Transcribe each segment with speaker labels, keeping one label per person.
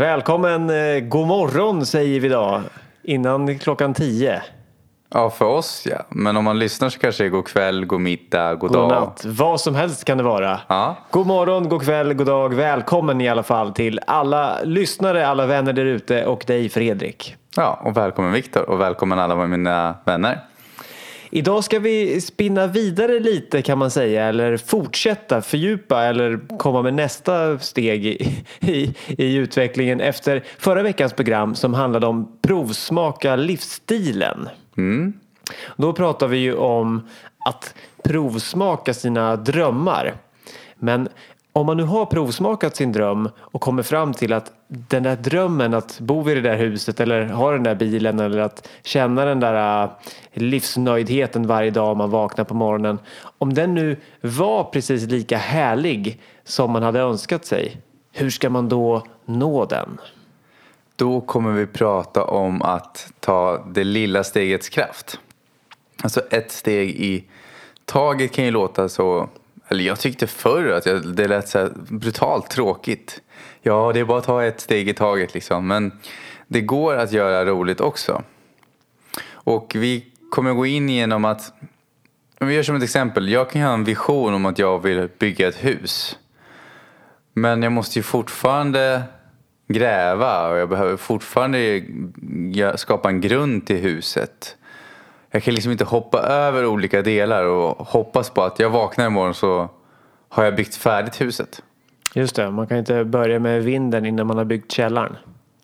Speaker 1: Välkommen, eh, god morgon säger vi idag. Innan klockan tio.
Speaker 2: Ja, för oss ja. Men om man lyssnar så kanske det är god kväll, god middag, god,
Speaker 1: God
Speaker 2: dag.
Speaker 1: natt. Vad som helst kan det vara.
Speaker 2: Ja.
Speaker 1: God morgon, god kväll, god dag. Välkommen i alla fall till alla lyssnare, alla vänner där ute och dig Fredrik.
Speaker 2: ja, och välkommen Viktor och välkommen alla mina vänner.
Speaker 1: Idag ska vi spinna vidare lite kan man säga eller fortsätta fördjupa eller komma med nästa steg i, i, i utvecklingen efter förra veckans program som handlade om provsmaka livsstilen. Då pratar vi ju om att provsmaka sina drömmar. Men om man nu har provsmakat sin dröm och kommer fram till att den där drömmen att bo i det där huset eller ha den där bilen eller att känna den där äh, livsnöjdheten varje dag man vaknar på morgonen. Om den nu var precis lika härlig som man hade önskat sig. Hur ska man då nå den?
Speaker 2: Då kommer vi prata om att ta det lilla stegets kraft. Alltså ett steg i taget kan ju låta så, eller jag tyckte förr att jag, det lät så här brutalt tråkigt. Ja, det är bara att ta ett steg i taget liksom. Men det går att göra roligt också. Och vi kommer gå in genom att, om vi gör som ett exempel. Jag kan ju ha en vision om att jag vill bygga ett hus. Men jag måste ju fortfarande gräva och jag behöver fortfarande skapa en grund till huset. Jag kan liksom inte hoppa över olika delar och hoppas på att jag vaknar imorgon så har jag byggt färdigt huset.
Speaker 1: Just det, man kan inte börja med vinden innan man har byggt källaren.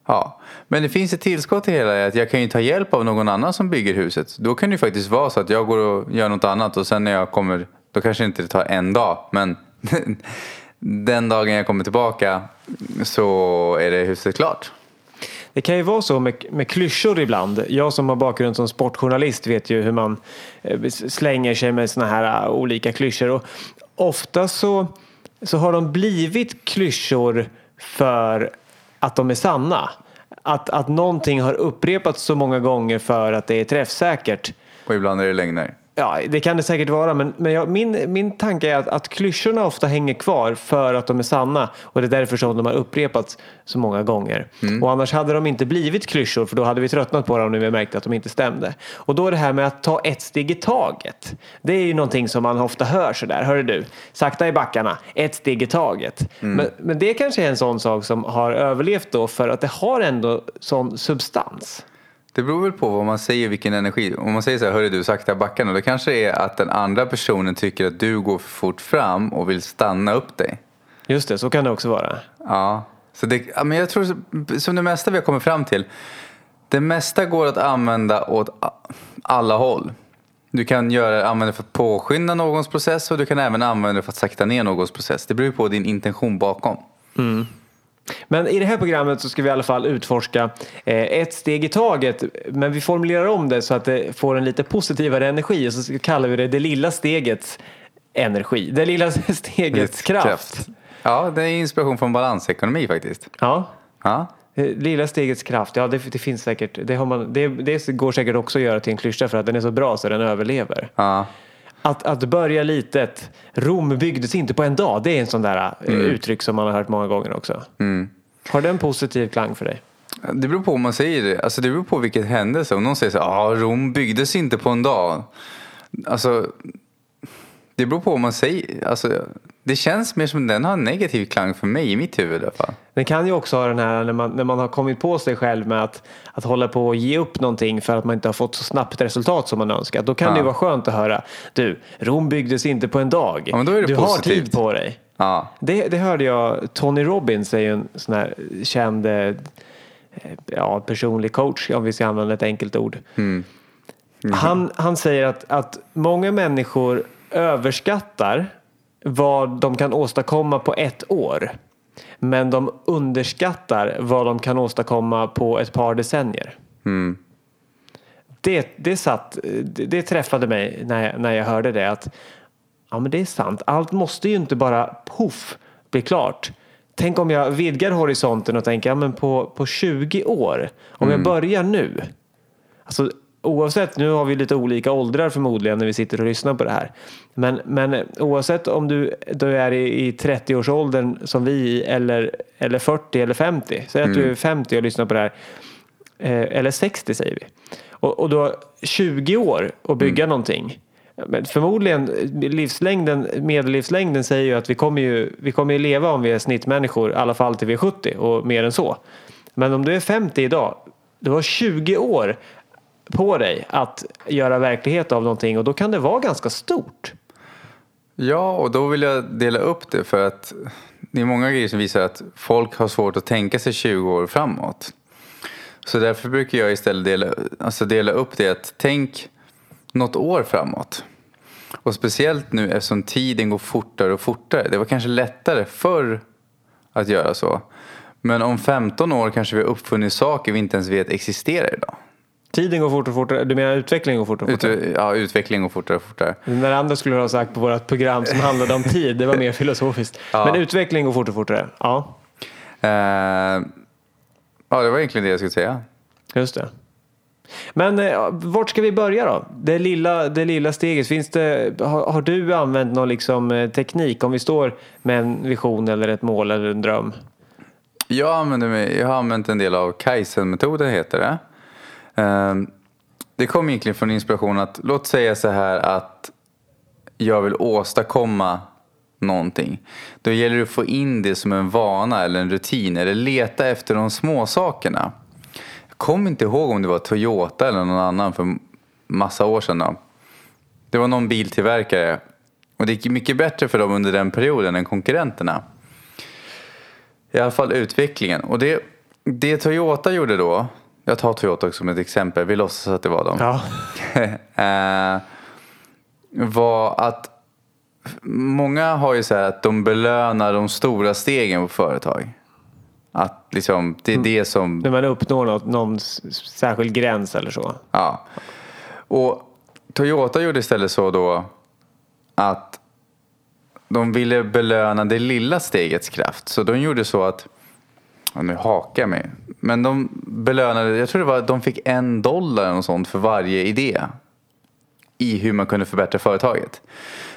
Speaker 2: Ja, men det finns ett tillskott till hela att jag kan ju ta hjälp av någon annan som bygger huset. Då kan det ju faktiskt vara så att jag går och gör något annat och sen när jag kommer, då kanske inte det tar en dag, men den dagen jag kommer tillbaka så är det huset klart.
Speaker 1: Det kan ju vara så med, med klyschor ibland. Jag som har bakgrund som sportjournalist vet ju hur man eh, slänger sig med såna här eh, olika klyschor. Och ofta så, så har de blivit klyschor för att de är sanna. Att, att någonting har upprepats så många gånger för att det är träffsäkert.
Speaker 2: Och ibland är det lögner.
Speaker 1: Ja, det kan det säkert vara, men, men jag, min, min tanke är att, att klyschorna ofta hänger kvar för att de är sanna och det är därför som de har upprepats så många gånger. Och annars hade de inte blivit klyschor för då hade vi tröttnat på dem när vi märkte att de inte stämde. Och då är det här med att ta ett steg i taget. Det är ju någonting som man ofta hör sådär, hörru du, sakta i backarna, ett steg i taget. Men, men det kanske är en sån sak som har överlevt då för att det har ändå sån substans.
Speaker 2: Det beror väl på vad man säger, vilken energi. Om man säger så här, hörru du, sakta backarna. Då kanske det är att den andra personen tycker att du går för fort fram och vill stanna upp dig.
Speaker 1: Just det, så kan det också vara.
Speaker 2: Ja, så det, ja, men jag tror som det mesta vi har kommit fram till. Det mesta går att använda åt alla håll. Du kan göra, använda det för att påskynda någons process och du kan även använda det för att sakta ner någons process. Det beror på din intention bakom.
Speaker 1: Men i det här programmet så ska vi i alla fall utforska eh, ett steg i taget. Men vi formulerar om det så att det får en lite positivare energi och så kallar vi det det lilla stegets energi. Det lilla stegets kraft.
Speaker 2: Ja, det är inspiration från balansekonomi faktiskt.
Speaker 1: Ja.
Speaker 2: Ja,
Speaker 1: Eh, Lilla stegets kraft, ja det, det finns säkert, det, har man, det, det går säkert också att göra till en klyscha för att den är så bra så den överlever.
Speaker 2: ja.
Speaker 1: Att, att börja litet, Rom byggdes inte på en dag, det är en sån där eh, uttryck som man har hört många gånger också. Har det en positiv klang för dig?
Speaker 2: Det beror på om man säger det. Alltså det beror på vilket händelse. Om någon säger så ja, Rom byggdes inte på en dag. Alltså, det beror på om man säger, alltså, det känns mer som den har en negativ klang för mig i mitt huvud i alla fall.
Speaker 1: Den kan ju också ha den här när man, när man har kommit på sig själv med att, att hålla på och ge upp någonting för att man inte har fått så snabbt resultat som man önskat. Då kan det ju
Speaker 2: Ja.
Speaker 1: vara skönt att höra, du, Rom byggdes inte på en dag.
Speaker 2: Ja,
Speaker 1: du har
Speaker 2: positivt.
Speaker 1: tid på dig.
Speaker 2: Ja,
Speaker 1: Det, det hörde jag, Tony Robbins är ju en sån här känd eh, ja, personlig coach om vi ska använda ett enkelt ord. Han, han säger att, att många människor överskattar vad de kan åstadkomma på ett år. Men de underskattar vad de kan åstadkomma på ett par decennier. Det, det, satt, det, det träffade mig när jag, när jag hörde det. Att, ja men det är sant. Allt måste ju inte bara poff bli klart. Tänk om jag vidgar horisonten och tänker ja, men på, på 20 år. Om jag börjar nu. Alltså, oavsett, nu har vi lite olika åldrar förmodligen när vi sitter och lyssnar på det här. Men, men oavsett om du, du är i, i 30-årsåldern som vi eller, eller 40 eller 50. Säg att du är 50 och lyssnar på det här. Eh, eller 60 säger vi. Och, och du har 20 år att bygga mm. någonting. Men förmodligen, livslängden, medellivslängden säger ju att vi kommer ju, vi kommer ju leva om vi är snittmänniskor, i alla fall till vi är 70 och mer än så. Men om du är 50 idag, du har 20 år på dig att göra verklighet av någonting och då kan det vara ganska stort.
Speaker 2: Ja, och då vill jag dela upp det för att det är många grejer som visar att folk har svårt att tänka sig 20 år framåt. Så därför brukar jag istället dela, alltså dela upp det att tänk något år framåt. Och speciellt nu eftersom tiden går fortare och fortare. Det var kanske lättare förr att göra så. Men om 15 år kanske vi har uppfunnit saker vi inte ens vet existerar idag.
Speaker 1: Tiden går fortare och fortare. Du menar utvecklingen går fortare och fortare?
Speaker 2: Ut, ja, utvecklingen går fortare och fortare.
Speaker 1: När andra skulle ha sagt på vårt program som handlade om tid, det var mer filosofiskt. Ja. Men utvecklingen går fortare och fortare. Ja.
Speaker 2: Uh, ja, det var egentligen det jag skulle säga.
Speaker 1: Just det. Men eh, vart ska vi börja då? Det lilla, det lilla steget. Finns det, har, har du använt någon liksom, eh, teknik om vi står med en vision eller ett mål eller en dröm?
Speaker 2: Jag, använder mig, jag har använt en del av Kaizen-metoden heter det. Ehm, det kom egentligen från inspiration att låt säga så här att jag vill åstadkomma någonting. Då gäller det att få in det som en vana eller en rutin eller leta efter de små sakerna. Jag kommer inte ihåg om det var Toyota eller någon annan för massa år sedan. Då. Det var någon biltillverkare och det gick mycket bättre för dem under den perioden än konkurrenterna. I alla fall utvecklingen. Och det, det Toyota gjorde då, jag tar Toyota som ett exempel, vi låtsas att det var dem.
Speaker 1: Ja.
Speaker 2: Eh, var att många har ju så här att de belönar de stora stegen på företag. Att liksom, det är det som...
Speaker 1: När man uppnår något, någon särskild gräns eller så.
Speaker 2: Ja. Och Toyota gjorde istället så då att de ville belöna det lilla stegets kraft. Så de gjorde så att, nu hakar jag mig, men de belönade, jag tror det var att de fick en dollar eller något sånt för varje idé i hur man kunde förbättra företaget.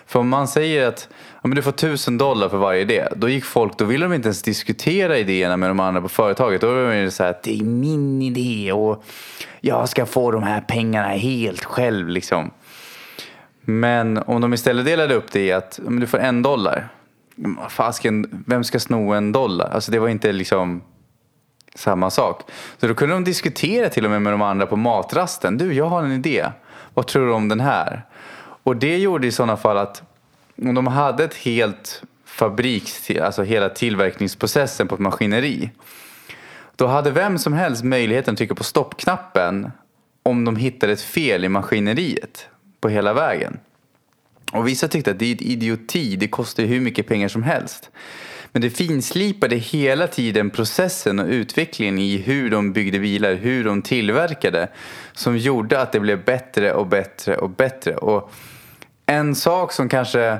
Speaker 2: För om man säger att ja, men du får tusen dollar för varje idé, då gick folk, då ville de inte ens diskutera idéerna med de andra på företaget. Då var det så här att det är min idé och jag ska få de här pengarna helt själv liksom. Men om de istället delade upp det i att men du får en dollar. Fasken, vem ska sno en dollar? Alltså det var inte liksom samma sak. Så då kunde de diskutera till och med med de andra på matrasten. Du, jag har en idé. Vad tror du om den här? Och det gjorde i sådana fall att om de hade ett helt fabriks, alltså hela tillverkningsprocessen på ett maskineri. Då hade vem som helst möjligheten att trycka på stoppknappen om de hittade ett fel i maskineriet på hela vägen. Och vissa tyckte att det är idioti, det kostar hur mycket pengar som helst. Men det finslipade hela tiden processen och utvecklingen i hur de byggde bilar, hur de tillverkade som gjorde att det blev bättre och bättre och bättre. Och en sak som kanske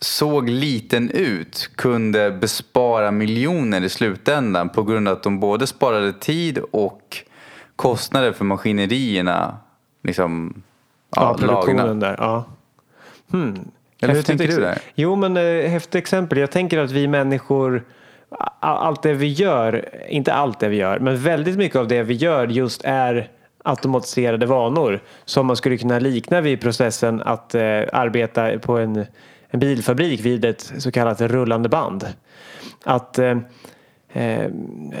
Speaker 2: såg liten ut kunde bespara miljoner i slutändan på grund av att de både sparade tid och kostnader för maskinerierna liksom,
Speaker 1: ja, ja produktionen där. Ja.
Speaker 2: Hmm. Eller hur tänker du där?
Speaker 1: Jo men eh, häftigt exempel. Jag tänker att vi människor allt det vi gör, inte allt det vi gör, men väldigt mycket av det vi gör just är automatiserade vanor som man skulle kunna likna vid processen att eh, arbeta på en, en bilfabrik vid ett så kallat rullande band. Att eh, Eh,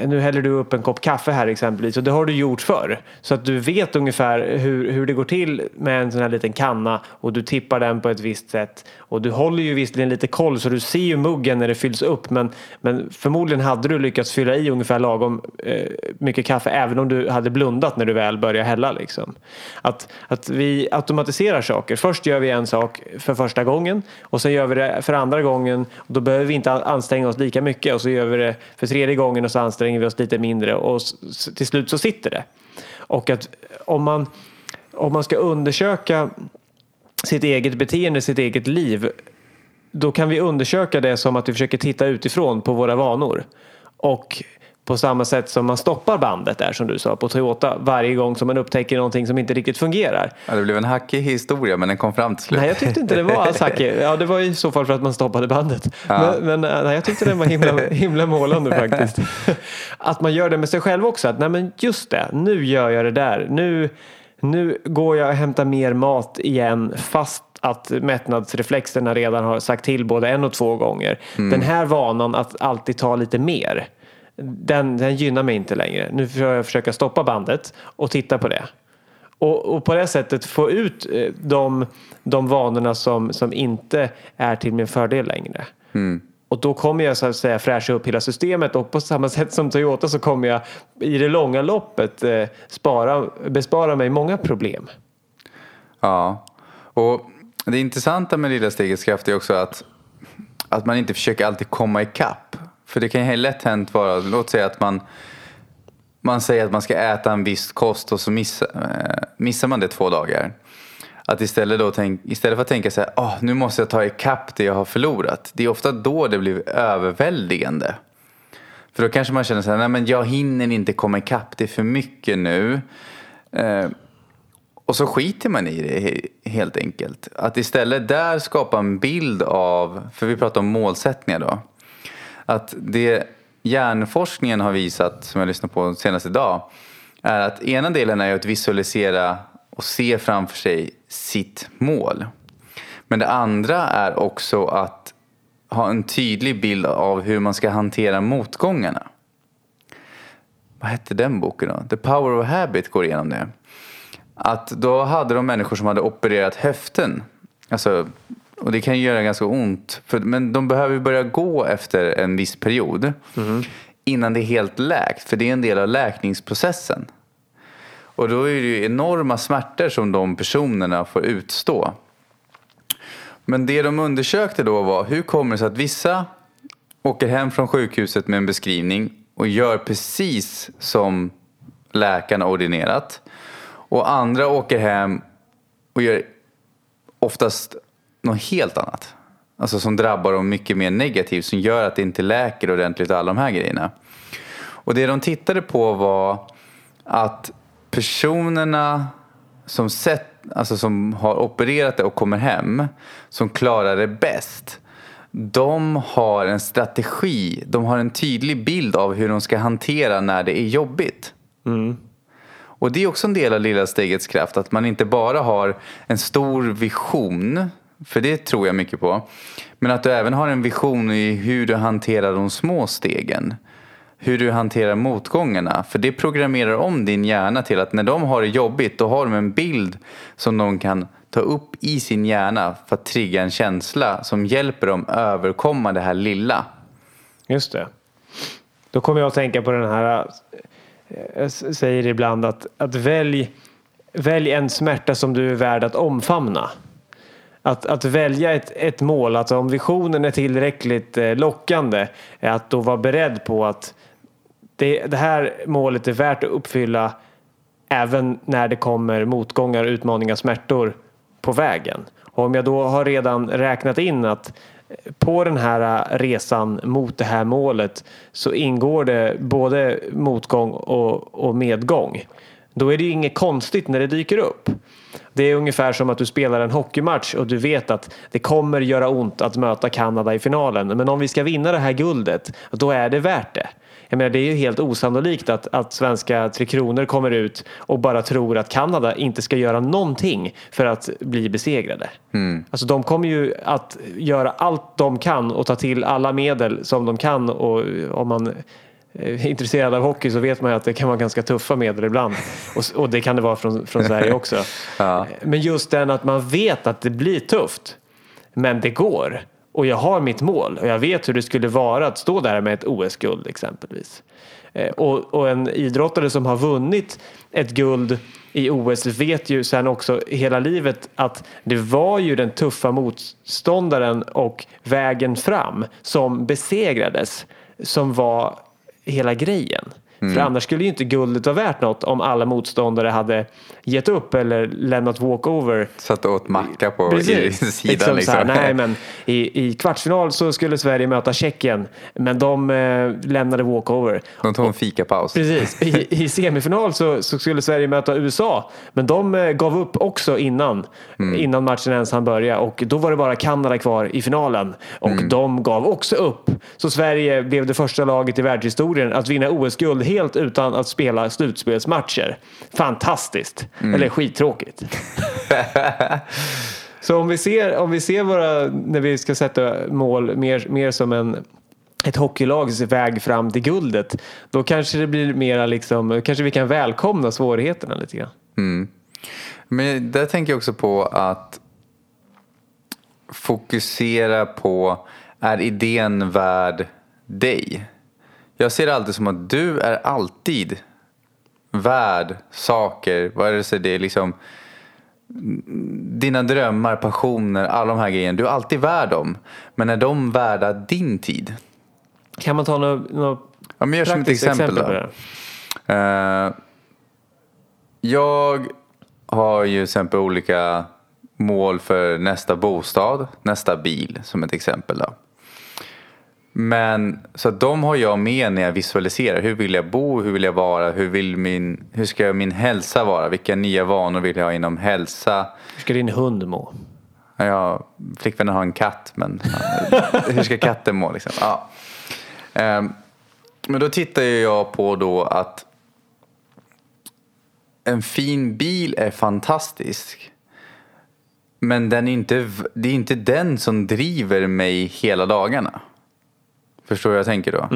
Speaker 1: nu häller du upp en kopp kaffe här exempelvis och det har du gjort förr. Så att du vet ungefär hur, hur det går till med en sån här liten kanna och du tippar den på ett visst sätt. Och du håller ju visserligen lite koll så du ser ju muggen när det fylls upp men, men förmodligen hade du lyckats fylla i ungefär lagom eh, mycket kaffe även om du hade blundat när du väl började hälla. Liksom. Att, att vi automatiserar saker. Först gör vi en sak för första gången och sen gör vi det för andra gången. Och då behöver vi inte anstränga oss lika mycket och så gör vi det för tredje gången och så anstränger vi oss lite mindre och till slut så sitter det. Och att om man, om man ska undersöka sitt eget beteende, sitt eget liv, då kan vi undersöka det som att vi försöker titta utifrån på våra vanor. Och på samma sätt som man stoppar bandet där som du sa på Toyota varje gång som man upptäcker någonting som inte riktigt fungerar.
Speaker 2: Ja, det blev en hackig historia men den kom fram till slut.
Speaker 1: Nej, jag tyckte inte det var alls hackig. Ja, det var i så fall för att man stoppade bandet.
Speaker 2: Ja.
Speaker 1: Men, men nej, jag tyckte den var himla, himla målande faktiskt. Att man gör det med sig själv också. Att nej, men just det, nu gör jag det där. Nu, nu går jag och hämtar mer mat igen fast att mättnadsreflexerna redan har sagt till både en och två gånger. Den här vanan att alltid ta lite mer. Den, den gynnar mig inte längre. Nu får jag försöka stoppa bandet och titta på det. Och, och på det sättet få ut eh, de, de vanorna som, som inte är till min fördel längre. Och då kommer jag så att säga fräscha upp hela systemet och på samma sätt som Toyota så kommer jag i det långa loppet eh, spara, bespara mig många problem.
Speaker 2: Ja, och det intressanta med lilla stegets kraft är också att, att man inte försöker alltid komma ikapp. För det kan ju lätt hänt vara, låt säga att man, man säger att man ska äta en viss kost och så missa, eh, missar man det två dagar. Att istället, då tänk, istället för att tänka så här, oh, nu måste jag ta ikapp det jag har förlorat. Det är ofta då det blir överväldigande. För då kanske man känner så här, nej men jag hinner inte komma ikapp, det är för mycket nu. Eh, och så skiter man i det helt enkelt. Att istället där skapa en bild av, för vi pratar om målsättningar då. Att det hjärnforskningen har visat, som jag lyssnade på senast idag, är att ena delen är att visualisera och se framför sig sitt mål. Men det andra är också att ha en tydlig bild av hur man ska hantera motgångarna. Vad hette den boken då? The Power of Habit går igenom det. Att då hade de människor som hade opererat höften. Alltså, och det kan ju göra ganska ont. För, men de behöver börja gå efter en viss period. Innan det är helt läkt. För det är en del av läkningsprocessen. Och då är det ju enorma smärtor som de personerna får utstå. Men det de undersökte då var hur kommer det sig att vissa åker hem från sjukhuset med en beskrivning och gör precis som läkaren har ordinerat. Och andra åker hem och gör oftast något helt annat. Alltså som drabbar dem mycket mer negativt som gör att det inte läker ordentligt och alla de här grejerna. Och det de tittade på var att personerna som, sett, alltså som har opererat det och kommer hem, som klarar det bäst, de har en strategi, de har en tydlig bild av hur de ska hantera när det är jobbigt. Och det är också en del av lilla stegets kraft, att man inte bara har en stor vision, för det tror jag mycket på, men att du även har en vision i hur du hanterar de små stegen. Hur du hanterar motgångarna, för det programmerar om din hjärna till att när de har det jobbigt, då har de en bild som de kan ta upp i sin hjärna för att trigga en känsla som hjälper dem överkomma det här lilla.
Speaker 1: Just det. Då kommer jag att tänka på den här, eh, jag säger ibland att, att välj, välj en smärta som du är värd att omfamna. Att, att välja ett, ett mål, alltså om visionen är tillräckligt eh, lockande, är att då vara beredd på att det, det här målet är värt att uppfylla även när det kommer motgångar, utmaningar, smärtor på vägen. Och om jag då har redan räknat in att på den här resan mot det här målet så ingår det både motgång och, och medgång. Då är det ju inget konstigt när det dyker upp. Det är ungefär som att du spelar en hockeymatch och du vet att det kommer göra ont att möta Kanada i finalen. Men om vi ska vinna det här guldet, då är det värt det. Jag menar, det är ju helt osannolikt att, att svenska Tre Kronor kommer ut och bara tror att Kanada inte ska göra någonting för att bli besegrade. Alltså de kommer ju att göra allt de kan och ta till alla medel som de kan och om man är intresserad av hockey så vet man ju att det kan vara ganska tuffa medel ibland. Och, och det kan det vara från, från Sverige också.
Speaker 2: Ja.
Speaker 1: Men just den att man vet att det blir tufft. Men det går. Och jag har mitt mål och jag vet hur det skulle vara att stå där med ett OS-guld exempelvis. Eh, och, och en idrottare som har vunnit ett guld i OS vet ju sen också hela livet att det var ju den tuffa motståndaren och vägen fram som besegrades som var hela grejen. För annars skulle ju inte guldet vara värt något om alla motståndare hade gett upp eller lämnat walkover.
Speaker 2: Satt och åt macka på
Speaker 1: Precis.
Speaker 2: i sidan
Speaker 1: liksom
Speaker 2: liksom.
Speaker 1: här, nej, men i, I kvartsfinal så skulle Sverige möta Tjeckien, men de eh, lämnade walkover.
Speaker 2: De tog en fikapaus.
Speaker 1: Precis. I, I semifinal så, så skulle Sverige möta USA, men de eh, gav upp också innan, innan matchen ens hann börja och då var det bara Kanada kvar i finalen och de gav också upp. Så Sverige blev det första laget i världshistorien att vinna OS-guld helt utan att spela slutspelsmatcher. Fantastiskt! Eller skittråkigt. Så om vi ser, om vi ser våra, när vi ska sätta mål mer, mer som en ett hockeylags väg fram till guldet, då kanske det blir mera liksom, kanske vi kan välkomna svårigheterna lite grann.
Speaker 2: Men där tänker jag också på att fokusera på, är idén värd dig? Jag ser det alltid som att du är alltid värd saker, vare sig det är liksom dina drömmar, passioner, alla de här grejerna. Du är alltid värd dem. Men är de värda din tid?
Speaker 1: Kan man ta något, något
Speaker 2: Ja, men gör som ett exempel,
Speaker 1: exempel, på det?
Speaker 2: Eh, jag har ju till exempel olika mål för nästa bostad, nästa bil som ett exempel. Då. Men så att de har jag med när jag visualiserar. Hur vill jag bo? Hur vill jag vara? Hur, vill min, hur ska min hälsa vara? Vilka nya vanor vill jag ha inom hälsa?
Speaker 1: Hur ska din hund må?
Speaker 2: Ja, flickvännen har en katt, men ja, hur ska katten må? Liksom? Ja. Ehm, men då tittar jag på då att en fin bil är fantastisk. Men den är inte, det är inte den som driver mig hela dagarna. Förstår du vad jag tänker då?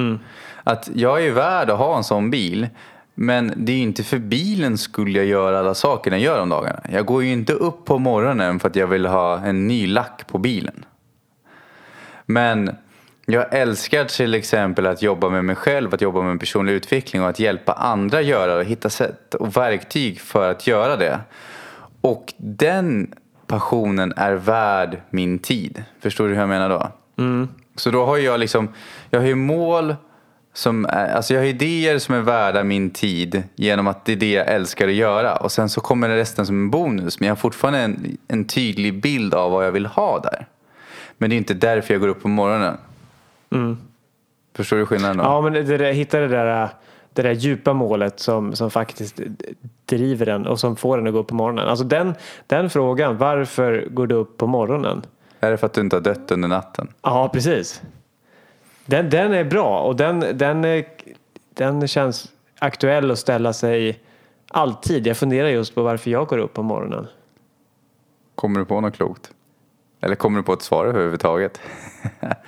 Speaker 2: Att jag är värd att ha en sån bil. Men det är ju inte för bilen skulle jag göra alla saker jag gör om dagarna. Jag går ju inte upp på morgonen för att jag vill ha en ny lack på bilen. Men jag älskar till exempel att jobba med mig själv, att jobba med personlig utveckling och att hjälpa andra göra det och hitta sätt och verktyg för att göra det. Och den passionen är värd min tid. Förstår du hur jag menar då? Så då har jag liksom, jag har ju mål som alltså jag har idéer som är värda min tid genom att det är det jag älskar att göra. Och sen så kommer resten som en bonus. Men jag har fortfarande en, en tydlig bild av vad jag vill ha där. Men det är inte därför jag går upp på morgonen. Förstår du skillnaden då?
Speaker 1: Ja, men det där, hitta det där, det där djupa målet som, som faktiskt driver den och som får den att gå upp på morgonen. Alltså den, den frågan, varför går du upp på morgonen?
Speaker 2: Är det för att du inte har dött under natten?
Speaker 1: Ja, precis. Den, den är bra och den, den, är, den känns aktuell att ställa sig alltid. Jag funderar just på varför jag går upp på morgonen.
Speaker 2: Kommer du på något klokt? Eller kommer du på ett svar överhuvudtaget?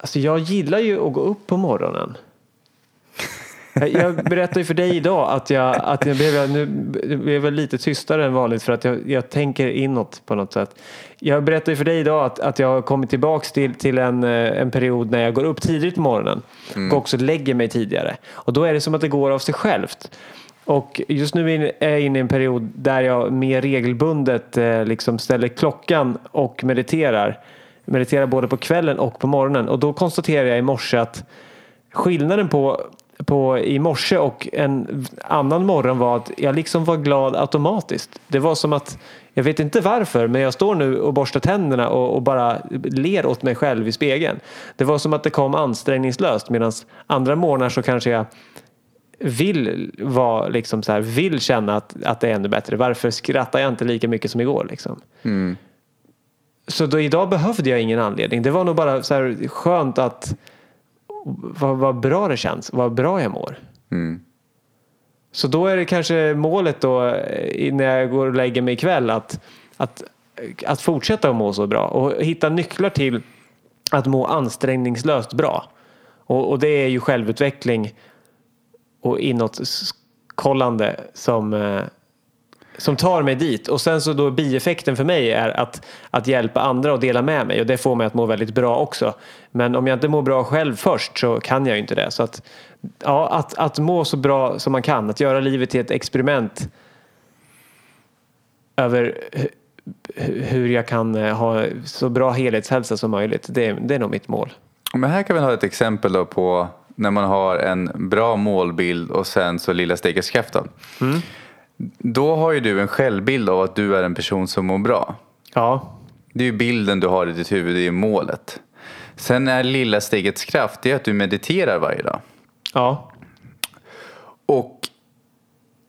Speaker 1: Alltså jag gillar ju att gå upp på morgonen. Jag- Jag berättade ju för dig idag att jag, att jag blev, nu blev jag lite tystare än vanligt för att jag, jag tänker inåt på något sätt. Jag berättade ju för dig idag att, att jag har kommit tillbaks till, till en, eh, en period när jag går upp tidigt på morgonen och också lägger mig tidigare. Och då är det som att det går av sig självt. Och just nu är jag inne i en period där jag mer regelbundet eh, liksom ställer klockan och mediterar. Mediterar både på kvällen och på morgonen. Och då konstaterar jag i morse att skillnaden på, på i morse och en annan morgon var att jag liksom var glad automatiskt. Det var som att, jag vet inte varför, men jag står nu och borstar tänderna och, och bara ler åt mig själv i spegeln. Det var som att det kom ansträngningslöst medan andra morgnar så kanske jag vill vara liksom så här, vill känna att, att det är ännu bättre. Varför skrattar jag inte lika mycket som igår liksom? Så då, idag behövde jag ingen anledning. Det var nog bara så här skönt att vad, vad bra det känns, vad bra jag mår.
Speaker 2: Mm.
Speaker 1: Så då är det kanske målet då eh, när jag går och lägger mig ikväll att, att, att fortsätta att må så bra och hitta nycklar till att må ansträngningslöst bra. Och, och det är ju självutveckling och inåtkollande som, eh, som tar mig dit. Och sen så då bieffekten för mig är att, att hjälpa andra och dela med mig och det får mig att må väldigt bra också. Men om jag inte mår bra själv först så kan jag ju inte det. Så att, ja, att, att må så bra som man kan, att göra livet till ett experiment över hu- hu- hur jag kan eh, ha så bra helhetshälsa som möjligt. Det, det är nog mitt mål.
Speaker 2: Men här kan vi ha ett exempel då på när man har en bra målbild och sen så lilla stegets kraft då. Då har ju du en självbild av att du är en person som mår bra.
Speaker 1: Ja.
Speaker 2: Det är ju bilden du har i ditt huvud, det är målet. Sen är lilla stegets kraft, det är att du mediterar varje dag.
Speaker 1: Ja.
Speaker 2: Och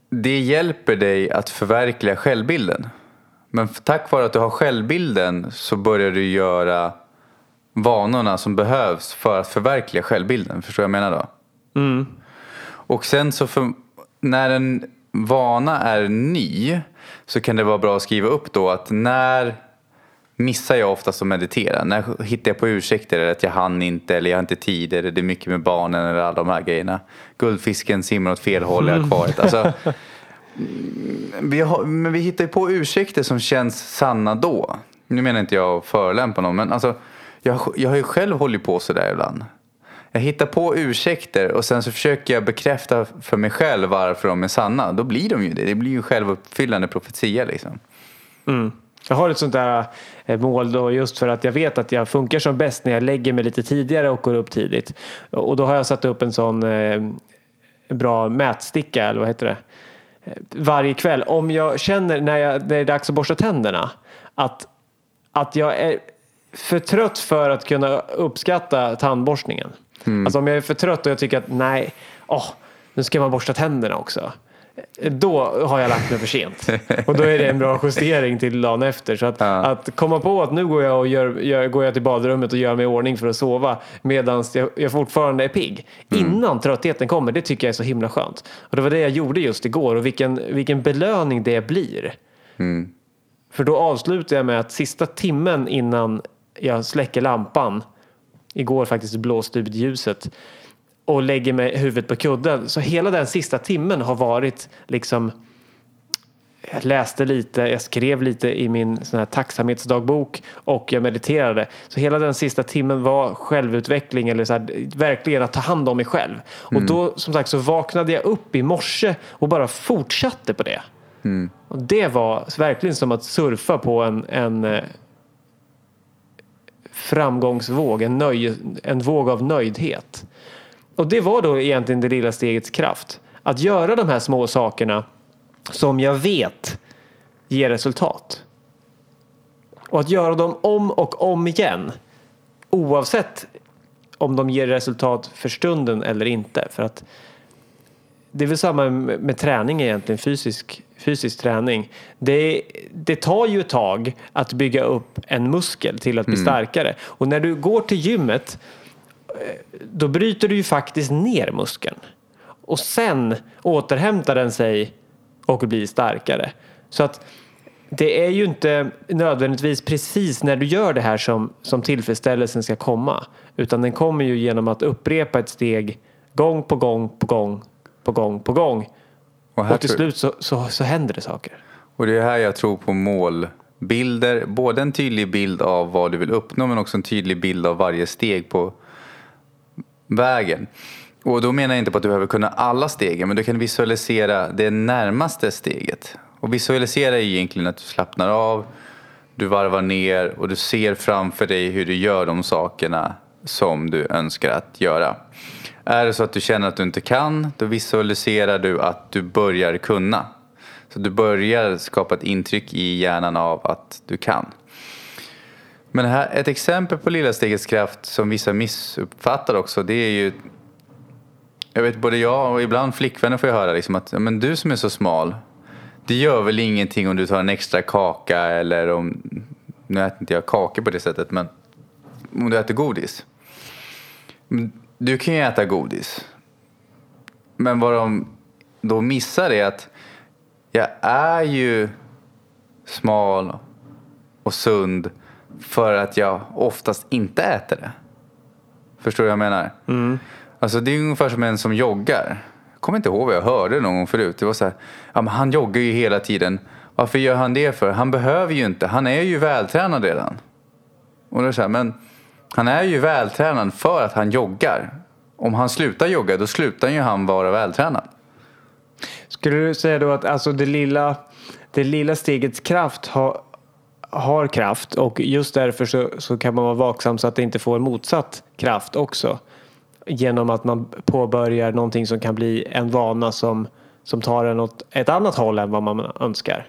Speaker 2: det hjälper dig att förverkliga självbilden. Men tack vare att du har självbilden så börjar du göra vanorna som behövs för att förverkliga självbilden. Förstår du vad jag menar då?
Speaker 1: Mm.
Speaker 2: Och sen så för, när en vana är ny så kan det vara bra att skriva upp då att när missar jag oftast att meditera? När hittar jag på ursäkter eller att jag hann inte eller jag har inte tid eller det är mycket med barnen eller alla de här grejerna. Guldfisken simmar åt fel håll i akvariet. Alltså, mm, vi har, men vi hittar ju på ursäkter som känns sanna då. Nu menar inte jag att förolämpa någon men alltså jag, jag har ju själv hållit på sådär ibland. Jag hittar på ursäkter och sen så försöker jag bekräfta för mig själv varför de är sanna. Då blir de ju det. Det blir ju självuppfyllande profetia liksom.
Speaker 1: Mm. Jag har ett sånt där eh, mål då just för att jag vet att jag funkar som bäst när jag lägger mig lite tidigare och går upp tidigt. Och då har jag satt upp en sån eh, bra mätsticka, eller vad heter det? Eh, varje kväll. Om jag känner när, jag, när det är dags att borsta tänderna att, att jag är för trött för att kunna uppskatta tandborstningen. Alltså om jag är för trött och jag tycker att nej, åh, nu ska man borsta tänderna också. Då har jag lagt mig för sent. Och då är det en bra justering till dagen efter. Så att,
Speaker 2: Ja.
Speaker 1: att komma på att nu går jag, och gör, gör, går jag till badrummet och gör mig i ordning för att sova medan jag, jag fortfarande är pigg. Innan tröttheten kommer, det tycker jag är så himla skönt. Och det var det jag gjorde just igår och vilken, vilken belöning det blir. För då avslutar jag med att sista timmen innan jag släcker lampan, igår faktiskt blåste ut ljuset, och lägger mig huvudet på kudden. Så hela den sista timmen har varit liksom jag läste lite, jag skrev lite i min sån här tacksamhetsdagbok och jag mediterade. Så hela den sista timmen var självutveckling eller så här, verkligen att ta hand om mig själv. Och då som sagt så vaknade jag upp i morse och bara fortsatte på det. Och det var verkligen som att surfa på en, en eh, framgångsvåg, en, nöj, en våg av nöjdhet. Och det var då egentligen det lilla stegets kraft. Att göra de här små sakerna som jag vet ger resultat. Och att göra dem om och om igen. Oavsett om de ger resultat för stunden eller inte. För att det är väl samma med, med träning egentligen, fysisk, fysisk träning. Det, det tar ju ett tag att bygga upp en muskel till att bli starkare. Och när du går till gymmet eh, då bryter du ju faktiskt ner muskeln. Och sen återhämtar den sig och blir starkare. Så att det är ju inte nödvändigtvis precis när du gör det här som, som tillfredsställelsen ska komma. Utan den kommer ju genom att upprepa ett steg gång på gång på gång på gång på gång.
Speaker 2: Och,
Speaker 1: Och till
Speaker 2: tror-
Speaker 1: slut så, så, så händer det saker.
Speaker 2: och det är här jag tror på målbilder. Både en tydlig bild av vad du vill uppnå men också en tydlig bild av varje steg på vägen. Och då menar jag inte på att du behöver kunna alla stegen men du kan visualisera det närmaste steget. Och visualisera är egentligen att du slappnar av, du varvar ner och du ser framför dig hur du gör de sakerna som du önskar att göra. Är det så att du känner att du inte kan, då visualiserar du att du börjar kunna. Så du börjar skapa ett intryck i hjärnan av att du kan. Men här, ett exempel på lilla stegets kraft som vissa missuppfattar också, det är ju jag vet både jag och ibland flickvänner får jag höra liksom att men du som är så smal, det gör väl ingenting om du tar en extra kaka eller om, nu äter inte jag kakor på det sättet, men om du äter godis. Du kan ju äta godis. Men vad de då missar är att jag är ju smal och sund för att jag oftast inte äter det. Förstår du vad jag menar? Alltså det är ungefär som en som joggar. Jag kommer inte ihåg vad jag hörde någon gång förut. Det var så här, ja, men han joggar ju hela tiden. Varför gör han det för? Han behöver ju inte. Han är ju vältränad redan. Och det är så här, men han är ju vältränad för att han joggar. Om han slutar jogga då slutar ju han vara vältränad.
Speaker 1: Skulle du säga då att alltså det lilla, det lilla stegets kraft har, har kraft och just därför så, så kan man vara vaksam så att det inte får motsatt kraft också. genom att man påbörjar någonting som kan bli en vana som, som tar en åt ett annat håll än vad man önskar.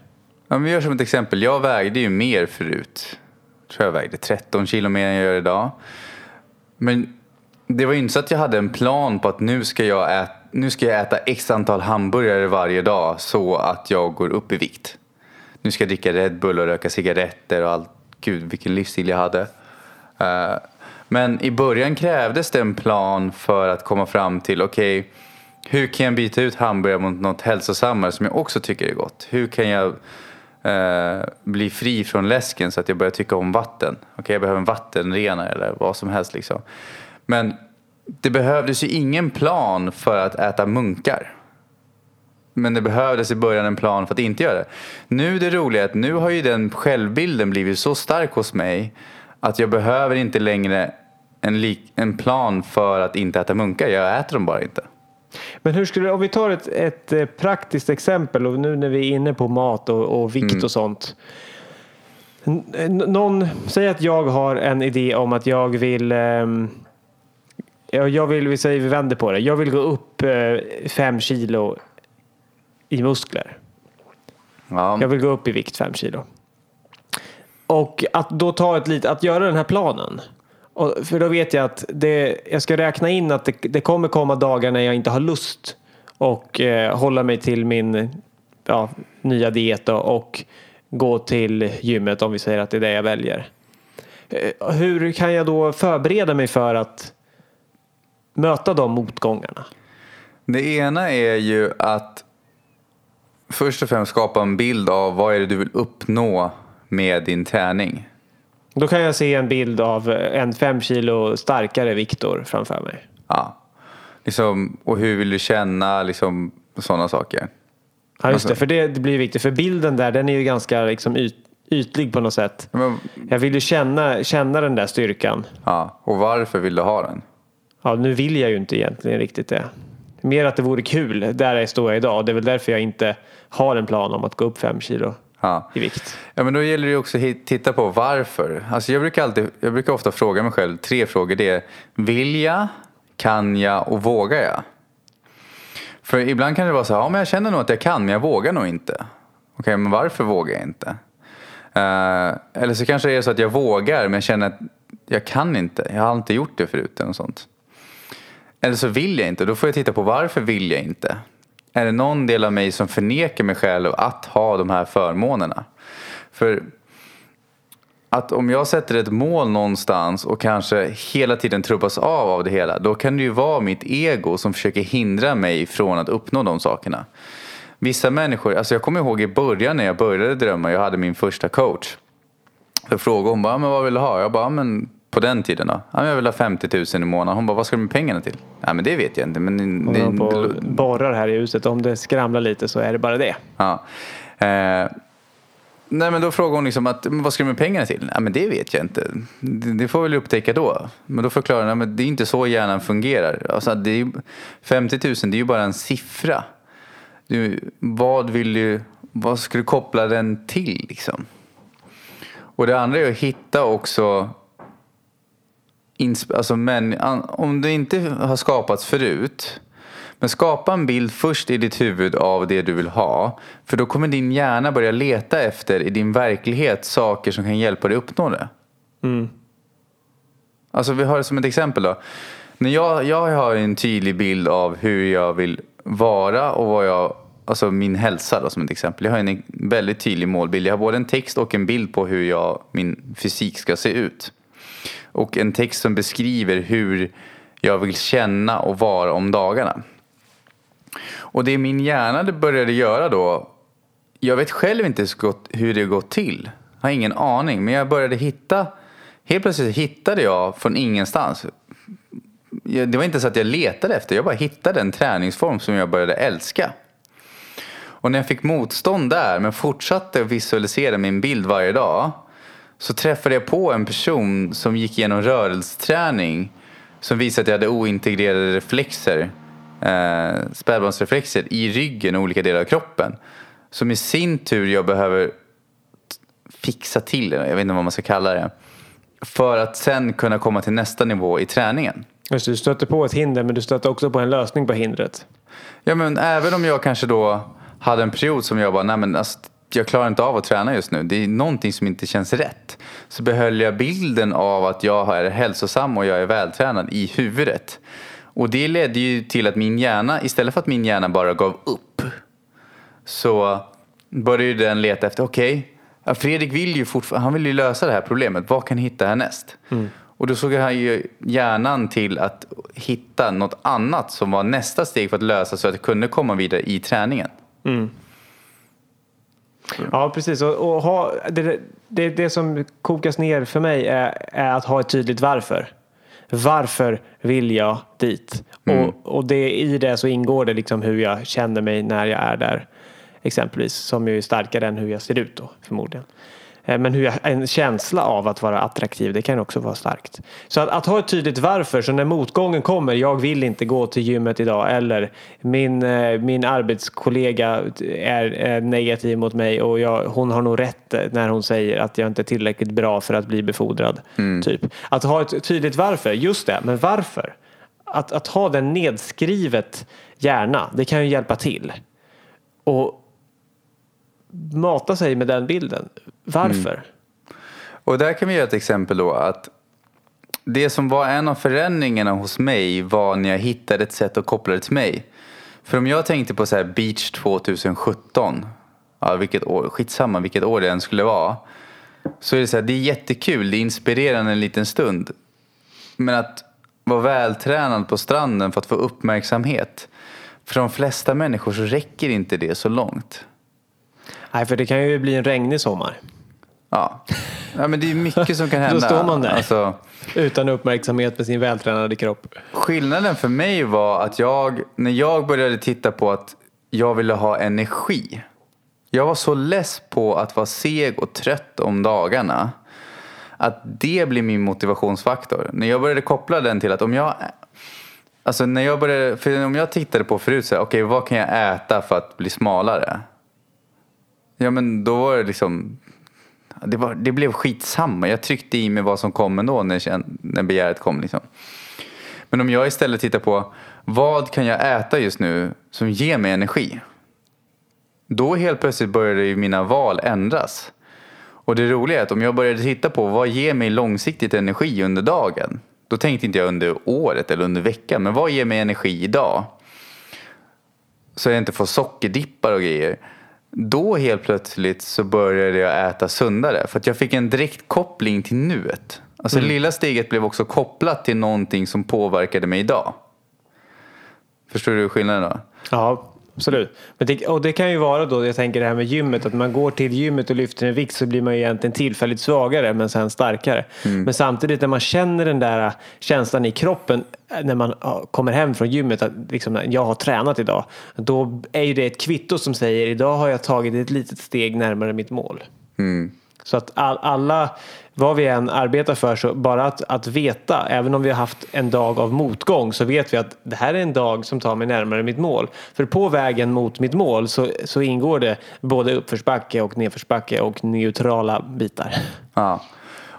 Speaker 2: Men vi gör som ett exempel. Jag vägde ju mer förut. Jag tror jag vägde 13 kilo mer än jag gör idag. Men det var ju inte så att jag hade en plan på att nu ska jag äta, nu ska jag äta x antal hamburgare varje dag så att jag går upp i vikt. Nu ska jag dricka Red Bull och röka cigaretter och allt. Gud vilken livsstil jag hade. Uh, men i början krävdes det en plan för att komma fram till okej okay, hur kan jag byta ut hamburgare mot något hälsosammare som jag också tycker är gott? Hur kan jag eh, bli fri från läsken så att jag börjar tycka om vatten? Okej, okay, jag behöver en vattenrenare eller vad som helst liksom. Men det behövdes ju ingen plan för att äta munkar. Men det behövdes i början en plan för att inte göra det. Nu det roliga är att nu har ju den självbilden blivit så stark hos mig att jag behöver inte längre en, lik, en plan för att inte äta munkar. Jag äter dem bara inte.
Speaker 1: Men hur skulle om vi tar ett, ett eh, praktiskt exempel och nu när vi är inne på mat och, och vikt mm. och sånt. Någon, säg att jag har en idé om att jag vill um, jag vill, vi säger vi vänder på det. Jag vill gå upp uh, fem kilo i muskler. Ja. Jag vill gå upp i vikt fem kilo. Och att då ta ett lite, att göra den här planen. Och, för då vet jag att det, jag ska räkna in att det, det kommer komma dagar när jag inte har lust och eh, hålla mig till min ja, nya diet och gå till gymmet om vi säger att det är det jag väljer. Eh, hur kan jag då förbereda mig för att möta de motgångarna?
Speaker 2: Det ena är ju att först och främst skapa en bild av vad är det du vill uppnå med din träning.
Speaker 1: Då kan jag se en bild av en fem kilo starkare Viktor framför mig.
Speaker 2: Ja, liksom, och hur vill du känna, liksom sådana saker.
Speaker 1: Ja, just det, för det, det blir viktigt. För bilden där, den är ju ganska liksom yt, ytlig på något sätt. Men, jag vill ju känna, känna den där styrkan.
Speaker 2: Ja, och varför vill du ha den?
Speaker 1: Ja, nu vill jag ju inte egentligen riktigt det. Mer att det vore kul, där står jag idag. Det är väl därför jag inte har en plan om att gå upp fem kilo ja. i vikt.
Speaker 2: Ja, men då gäller det också att titta på varför. Alltså jag, brukar alltid, jag brukar ofta fråga mig själv tre frågor. Det är vill jag, kan jag och vågar jag? För ibland kan det vara så här, ja men jag känner nog att jag kan men jag vågar nog inte. Okej, okay, men varför vågar jag inte? Uh, eller så kanske det är så att jag vågar men jag känner att jag kan inte. Jag har inte gjort det förut eller sånt. Eller så vill jag inte. Då får jag titta på varför vill jag inte? Är det någon del av mig som förnekar mig själv att ha de här förmånerna? För att om jag sätter ett mål någonstans och kanske hela tiden trubbas av av det hela, då kan det ju vara mitt ego som försöker hindra mig från att uppnå de sakerna. Vissa människor, alltså jag kommer ihåg i början när jag började drömma, jag hade min första coach. Jag frågade hon bara, men vad vill du ha? Jag bara, men på den tiden då? Ja, jag vill ha 50 000 i månaden. Hon bara, vad ska du med pengarna till? Ja, men det vet jag inte. Men
Speaker 1: Hon det, på borrar här i huset. Om det skramlar lite så är det bara det.
Speaker 2: Ja. Eh, nej, men då frågar hon liksom att, vad ska du med pengarna till? Ja, men det vet jag inte. Det, det får vi väl upptäcka då. Men då förklarar hon att det är inte så hjärnan fungerar. Alltså, det är, 50 000 det är ju bara en siffra. Du, vad vill du, vad ska du koppla den till liksom? Och det andra är att hitta också alltså, men, om det inte har skapats förut men skapa en bild först i ditt huvud av det du vill ha. För då kommer din hjärna börja leta efter i din verklighet saker som kan hjälpa dig uppnå det. Mm. Alltså vi har det som ett exempel då. När jag, jag har en tydlig bild av hur jag vill vara och vad jag, alltså min hälsa då som ett exempel. Jag har en väldigt tydlig målbild. Jag har både en text och en bild på hur jag, min fysik ska se ut och en text som beskriver hur jag vill känna och vara om dagarna. Och det min hjärna började göra då, jag vet själv inte hur det gått till. Jag har ingen aning, men jag började hitta, helt plötsligt hittade jag från ingenstans. Det var inte så att jag letade efter, jag bara hittade en träningsform som jag började älska. Och när jag fick motstånd där, men fortsatte visualisera min bild varje dag, så träffade jag på en person som gick igenom rörelseträning som visade att jag hade ointegrerade reflexer, eh, spädbarnsreflexer i ryggen och olika delar av kroppen. Som i sin tur jag behöver fixa till, jag vet inte vad man ska kalla det, för att sen kunna komma till nästa nivå i träningen.
Speaker 1: Just du stöter på ett hinder men du stöter också på en lösning på hindret.
Speaker 2: Ja, men även om jag kanske då hade en period som jag bara, nej men alltså, jag klarar inte av att träna just nu. Det är någonting som inte känns rätt. Så behöll jag bilden av att jag är hälsosam och jag är vältränad i huvudet. Och det ledde ju till att min hjärna, istället för att min hjärna bara gav upp, så började den leta efter, okej, okay, Fredrik vill ju fortfarande, han vill ju lösa det här problemet, vad kan jag hitta härnäst? Mm. Och då såg han ju hjärnan till att hitta något annat som var nästa steg för att lösa så att jag kunde komma vidare i träningen. Mm.
Speaker 1: Ja, precis. Och, och ha, det, det, det som kokas ner för mig är, är att ha ett tydligt varför. Varför vill jag dit? Mm. Och, och det, i det så ingår det liksom hur jag känner mig när jag är där. Exempelvis, som ju är starkare än hur jag ser ut då förmodligen. Eh, men hur jag, en känsla av att vara attraktiv, det kan också vara starkt. Så att, att, ha ett tydligt varför, så när motgången kommer, jag vill inte gå till gymmet idag eller min, eh, min arbetskollega är, är negativ mot mig och jag, hon har nog rätt när hon säger att jag inte är tillräckligt bra för att bli befordrad. Mm. Typ. Att ha ett tydligt varför, just det, men varför? Att, att ha den nedskrivet gärna, det kan ju hjälpa till. Och mata sig med den bilden. Varför? Mm.
Speaker 2: Och där kan vi göra ett exempel då att det som var en av förändringarna hos mig var när jag hittade ett sätt att koppla det till mig. För om jag tänkte på så här Beach 2017, ja, vilket år, skitsamma vilket år det än skulle vara. Så är det så här, det är jättekul, det är inspirerande en liten stund. Men att vara vältränad på stranden för att få uppmärksamhet. För de flesta människor så räcker inte det så långt.
Speaker 1: Nej, för det kan ju bli en regnig sommar.
Speaker 2: Ja, ja men det är mycket som kan hända.
Speaker 1: Då står man där alltså, utan uppmärksamhet med sin vältränade kropp.
Speaker 2: Skillnaden för mig var att jag, när jag började titta på att jag ville ha energi. Jag var så less på att vara seg och trött om dagarna. Att det blir min motivationsfaktor. När jag började koppla den till att om jag Alltså när jag började, för om jag tittade på förut så okej okay, vad kan jag äta för att bli smalare? Ja men då var det liksom det, var, det blev skitsamma. Jag tryckte i mig vad som kom ändå när, när begäret kom. Liksom. Men om jag istället tittar på vad kan jag äta just nu som ger mig energi? Då helt plötsligt började ju mina val ändras. Och det roliga är att om jag började titta på vad ger mig långsiktigt energi under dagen? Då tänkte inte jag under året eller under veckan, men vad ger mig energi idag? Så jag inte får sockerdippar och grejer. Då helt plötsligt så började jag äta sundare för att jag fick en direkt koppling till nuet. Alltså mm. lilla steget blev också kopplat till någonting som påverkade mig idag. Förstår du skillnaden då?
Speaker 1: Ja, Absolut. Men det, och det kan ju vara då, jag tänker det här med gymmet, att man går till gymmet och lyfter en vikt så blir man egentligen tillfälligt svagare men sen starkare. Mm. Men samtidigt när man känner den där känslan i kroppen när man kommer hem från gymmet att liksom, jag har tränat idag. Då är ju det ett kvitto som säger idag har jag tagit ett litet steg närmare mitt mål. Mm. Så att all, alla, vad vi än arbetar för, så bara att, att veta, även om vi har haft en dag av motgång, så vet vi att det här är en dag som tar mig närmare mitt mål. För på vägen mot mitt mål så, så ingår det både uppförsbacke och nedförsbacke och neutrala bitar.
Speaker 2: Ja.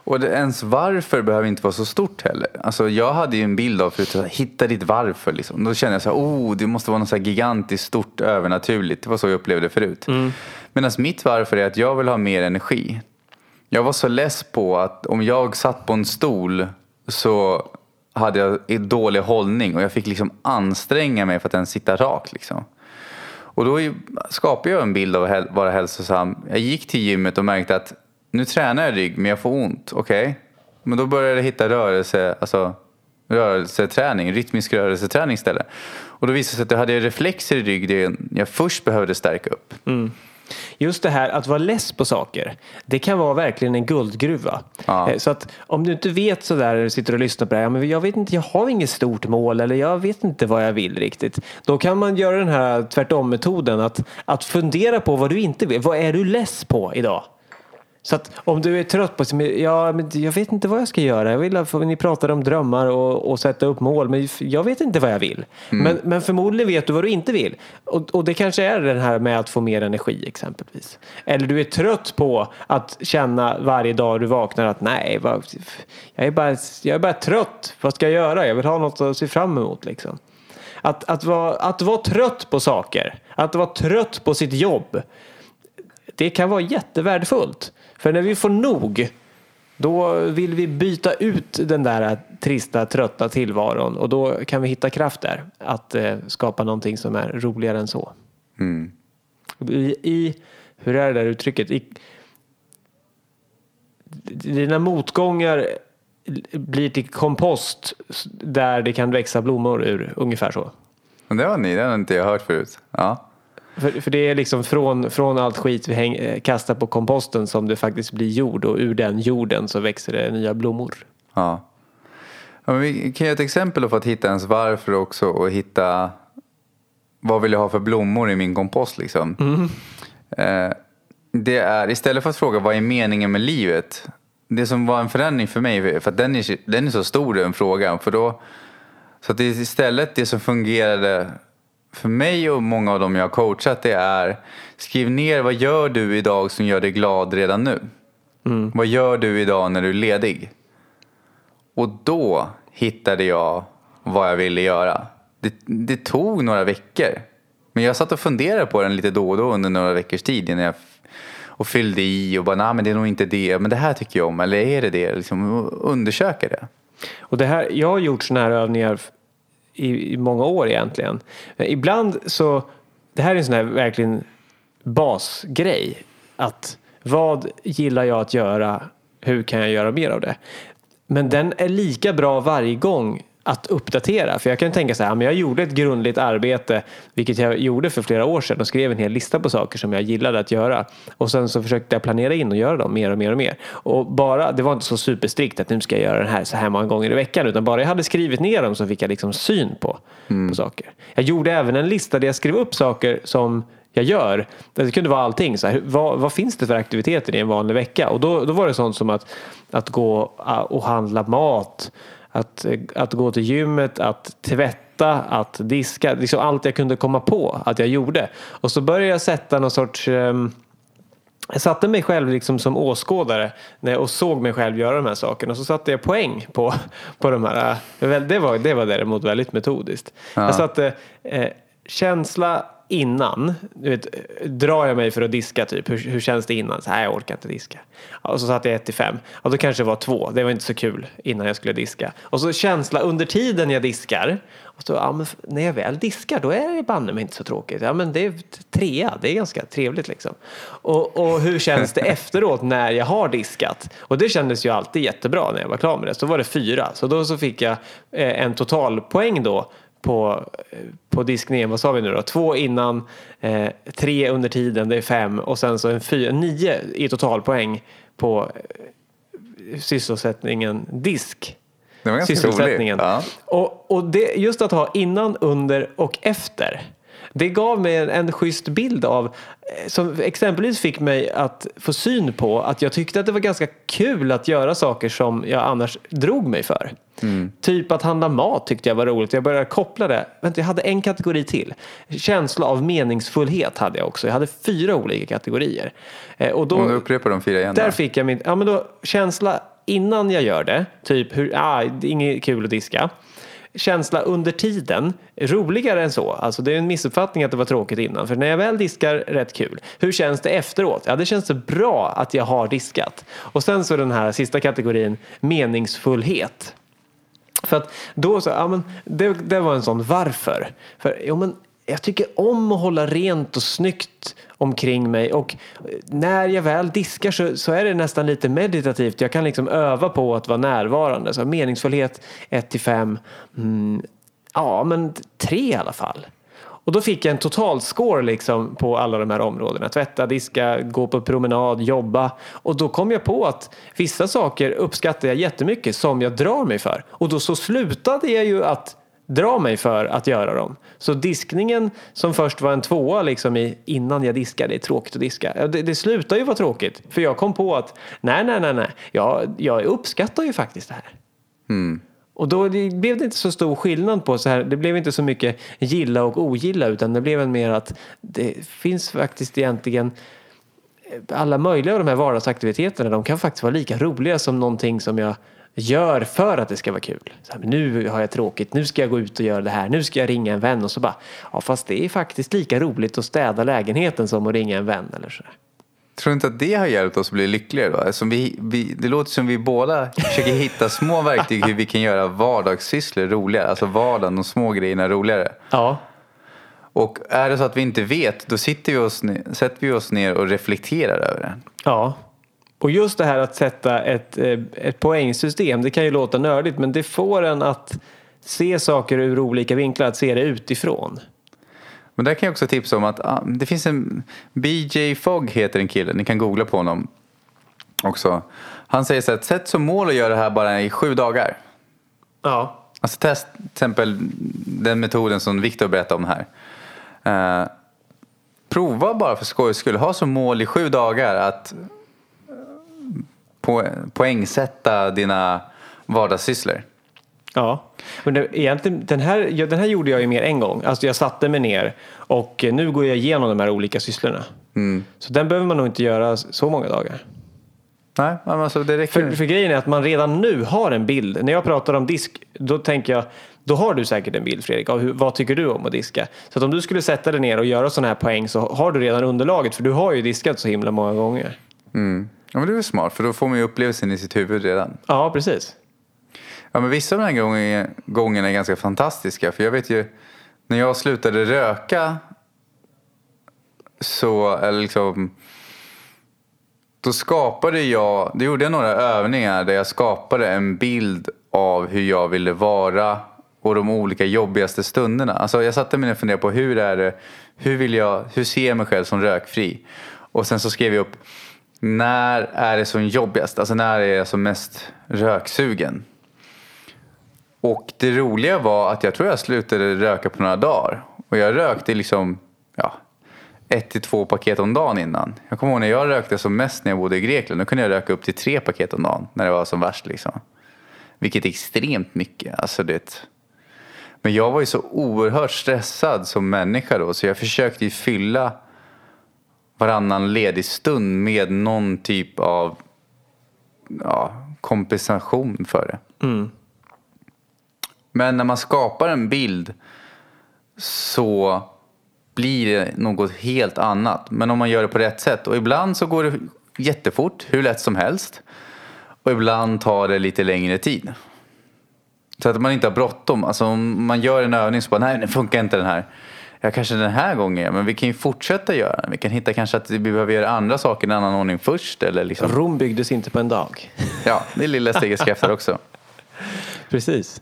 Speaker 2: Och ens varför behöver inte vara så stort heller. Alltså jag hade ju en bild av förut, att hitta ditt varför. Liksom. Då kände jag så här, oh, det måste vara något så gigantiskt stort övernaturligt. Det var så jag upplevde det förut. Mm. Medan mitt varför är att jag vill ha mer energi. Jag var så less på att om jag satt på en stol så hade jag dålig hållning och jag fick liksom anstränga mig för att ens sitta rakt. Liksom. Och då skapade jag en bild av att vara hälsosam. Jag gick till gymmet och märkte att nu tränar jag rygg men jag får ont. Okej, okay. men då började jag hitta rörelse, alltså, rörelseträning, rytmisk rörelseträning istället. Och då visade det sig att jag hade reflexer i ryggen jag först behövde stärka upp. Mm.
Speaker 1: Just det här att vara less på saker, det kan vara verkligen en guldgruva. Ja. Eh, så att om du inte vet sådär sitter och lyssnar på det här, men jag vet inte, jag har inget stort mål eller jag vet inte vad jag vill riktigt. Då kan man göra den här tvärtom-metoden att, att fundera på vad du inte vill. Vad är du less på idag? Så att om du är trött på ja, men jag vet inte vad jag ska göra. Jag vill för ni pratar om drömmar och, och sätta upp mål, men jag vet inte vad jag vill. Mm. Men, men förmodligen vet du vad du inte vill. Och, och det kanske är det här med att få mer energi exempelvis. Eller du är trött på att känna varje dag du vaknar att nej, jag är bara, jag är bara trött. Vad ska jag göra? Jag vill ha något att se fram emot liksom. Att, att, vara, att vara trött på saker, att vara trött på sitt jobb, det kan vara jättevärdefullt. För när vi får nog, då vill vi byta ut den där trista, trötta tillvaron och då kan vi hitta kraft där att eh, skapa någonting som är roligare än så. Mm. I, I, hur är det där uttrycket? I, dina motgångar blir till kompost där det kan växa blommor ur, ungefär så.
Speaker 2: Det var ni, det har inte jag hört förut. Ja.
Speaker 1: För, för det är liksom från, från allt skit vi häng, eh, kastar på komposten som det faktiskt blir jord och ur den jorden så växer det nya blommor.
Speaker 2: Ja. ja vi kan ge ett exempel för att hitta ens varför också och hitta vad vill jag ha för blommor i min kompost liksom. Mm. Eh, det är istället för att fråga vad är meningen med livet. Det som var en förändring för mig, för att den är, den är så stor den frågan. För då, så att det är istället det som fungerade för mig och många av dem jag har coachat det är skriv ner vad gör du idag som gör dig glad redan nu. Mm. Vad gör du idag när du är ledig? Och då hittade jag vad jag ville göra. Det, det tog några veckor. Men jag satt och funderade på den lite då och då under några veckors tid innan jag och fyllde i och bara, nej men det är nog inte det, men det här tycker jag om, eller är det det? Liksom, undersöka det.
Speaker 1: Och det här, jag har gjort sådana här övningar i, i många år egentligen. Men ibland så, det här är en sån här verkligen basgrej. Att vad gillar jag att göra? Hur kan jag göra mer av det? Men den är lika bra varje gång att uppdatera. För jag kan tänka så här, men jag gjorde ett grundligt arbete, vilket jag gjorde för flera år sedan och skrev en hel lista på saker som jag gillade att göra. Och sen så försökte jag planera in och göra dem mer och mer och mer. Och bara, det var inte så superstrikt att nu ska jag göra den här så här många gånger i veckan, utan bara jag hade skrivit ner dem så fick jag liksom syn på, mm. på saker. Jag gjorde även en lista där jag skrev upp saker som jag gör. Det kunde vara allting. Så här, vad, vad, finns det för aktiviteter i en vanlig vecka? Och då, då var det sånt som att, att gå och handla mat, att, att gå till gymmet, att tvätta, att diska. Liksom allt jag kunde komma på att jag gjorde. Och så började jag sätta någon sorts um, jag satte mig själv liksom som åskådare och såg mig själv göra de här sakerna och så satte jag poäng på, på de här. Det var, det var däremot väldigt metodiskt. Ja. Jag satte eh, känsla, innan. Du vet, drar jag mig för att diska typ, hur, hur känns det innan? Så här, jag orkar inte diska. Och så satte jag 1 till 5. Då kanske det var 2. Det var inte så kul innan jag skulle diska. Och så känsla under tiden jag diskar. Och så, ja, men när jag väl diskar då är det banne mig inte så tråkigt. Ja men det är trea, det är ganska trevligt liksom. Och, och hur känns det efteråt när jag har diskat? Och det kändes ju alltid jättebra när jag var klar med det. Så var det fyra. Så då så fick jag eh, en totalpoäng då på, på diskningen. Vad sa vi nu då? Två innan, eh, tre under tiden, det är fem och sen så en fyra, nio i totalpoäng på eh, sysselsättningen disk.
Speaker 2: Det var ganska sysselsättningen. Ja.
Speaker 1: Och, och det, just att ha innan, under och efter. Det gav mig en, en schysst bild av, eh, som exempelvis fick mig att få syn på att jag tyckte att det var ganska kul att göra saker som jag annars drog mig för. Mm. Typ att handla mat tyckte jag var roligt. Jag började koppla det. Vänta, jag hade en kategori till. Känsla av meningsfullhet hade jag också. Jag hade fyra olika kategorier.
Speaker 2: Eh, och då, du upprepar de fyra igen.
Speaker 1: Där då. fick jag min, ja men då känsla innan jag gör det. Typ, hur, ah, det är inget kul att diska känsla under tiden roligare än så. Alltså det är en missuppfattning att det var tråkigt innan. För när jag väl diskar, rätt kul. Hur känns det efteråt? Ja, det känns så bra att jag har diskat. Och sen så den här sista kategorin, meningsfullhet. För att då så, ja men det, det var en sån varför. För, ja, men jag tycker om att hålla rent och snyggt omkring mig och eh, när jag väl diskar så, så är det nästan lite meditativt. Jag kan liksom öva på att vara närvarande. Så meningsfullhet 1 till 5. Mm, ja, men 3 i alla fall. Och då fick jag en totalscore liksom på alla de här områdena. Tvätta, diska, gå på promenad, jobba. Och då kom jag på att vissa saker uppskattar jag jättemycket som jag drar mig för. Och då så slutade jag ju att dra mig för att göra dem. Så diskningen som först var en tvåa liksom i, innan jag diskade, det är tråkigt att diska. Det, det slutar ju vara tråkigt. För jag kom på att nej, nej, nej, nej. Jag, jag uppskattar ju faktiskt det här. Mm. Och då blev det inte så stor skillnad på så här. Det blev inte så mycket gilla och ogilla utan det blev en mer att det finns faktiskt egentligen eh, alla möjliga av de här vardagsaktiviteterna. De kan faktiskt vara lika roliga som någonting som jag gör för att det ska vara kul. Så här, nu har jag tråkigt, nu ska jag gå ut och göra det här, nu ska jag ringa en vän och så bara, ja fast det är faktiskt lika roligt att städa lägenheten som att ringa en vän eller så.
Speaker 2: Tror du inte att det har hjälpt oss att bli lyckligare då? Alltså vi, vi, det låter som vi båda försöker hitta små verktyg hur vi kan göra vardagssysslor roligare. Alltså vardagen, de små grejerna roligare.
Speaker 1: Ja,
Speaker 2: Och är det så att vi inte vet, då sitter vi oss sätter vi oss ner och reflekterar över det.
Speaker 1: Ja, och just det här att sätta ett, eh, ett poängsystem, det kan ju låta nördigt men det får en att se saker ur olika vinklar, att se det utifrån.
Speaker 2: Men där kan jag också tipsa om att ah, det finns en BJ Fogg heter en kille, ni kan googla på honom också. Han säger så här, sätt som mål att göra det här bara i sju dagar.
Speaker 1: Ja.
Speaker 2: Alltså test till exempel den metoden som Viktor berättade om här. Eh, prova bara för skojs skull. Ha som mål i sju dagar att eh, po poängsätta dina vardagssysslor.
Speaker 1: Ja, men det, egentligen, den, här, ja, den här gjorde jag ju mer en gång. Alltså jag satte mig ner och eh, nu går jag igenom de här olika sysslorna. Så den behöver man nog inte göra så många dagar.
Speaker 2: Nej, alltså det räcker.
Speaker 1: För, för grejen är att man redan nu har en bild. När jag pratar om disk, då tänker jag, då har du säkert en bild Fredrik av hur, vad tycker du om att diska. Så att om du skulle sätta dig ner och göra sådana här poäng så har du redan underlaget för du har ju diskat så himla många gånger.
Speaker 2: Mm. Ja, men det är väl smart för då får man ju upplevelsen i sitt huvud redan.
Speaker 1: Ja, precis.
Speaker 2: Ja, men vissa av de här gångerna, gångerna är ganska fantastiska. För jag vet ju, när jag slutade röka så, eller liksom, då skapade jag, då gjorde jag några övningar där jag skapade en bild av hur jag ville vara och de olika jobbigaste stunderna. Alltså jag satte mig ner och funderade på hur är det, hur vill jag, hur ser jag mig själv som rökfri? Och sen så skrev jag upp, när är det som jobbigast? Alltså när är jag som mest röksugen? Och det roliga var att jag tror jag slutade röka på några dagar. Och jag rökte liksom, ja, ett till två paket om dagen innan. Jag kommer ihåg när jag rökte som mest när jag bodde i Grekland. Då kunde jag röka upp till tre paket om dagen när det var som värst liksom. Vilket är extremt mycket. Alltså det. Men jag var ju så oerhört stressad som människa då. Så jag försökte ju fylla varannan ledig stund med någon typ av ja, kompensation för det. Mm. Men när man skapar en bild så blir det något helt annat. Men om man gör det på rätt sätt. Och ibland så går det jättefort, hur lätt som helst. Och ibland tar det lite längre tid. Så att man inte har bråttom. Alltså om man gör en övning så bara, nej, det funkar inte den här. Ja, kanske den här gången, men vi kan ju fortsätta göra den. Vi kan hitta kanske att vi behöver göra andra saker i en annan ordning först. Eller liksom.
Speaker 1: Rom byggdes inte på en dag.
Speaker 2: Ja, det är lilla stegets krafter också.
Speaker 1: Precis.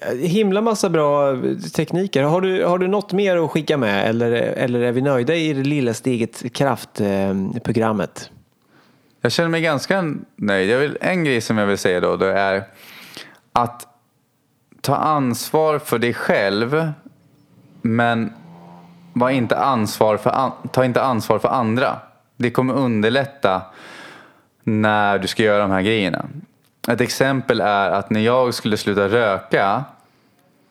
Speaker 1: Eh, himla massa bra tekniker. Har du, har du något mer att skicka med eller, eller är vi nöjda i det lilla steget kraft-programmet?
Speaker 2: Jag känner mig ganska nöjd. Jag vill, en grej som jag vill säga då, det är att ta ansvar för dig själv men var inte ansvar för an, ta inte ansvar för andra. Det kommer underlätta när du ska göra de här grejerna. Ett exempel är att när jag skulle sluta röka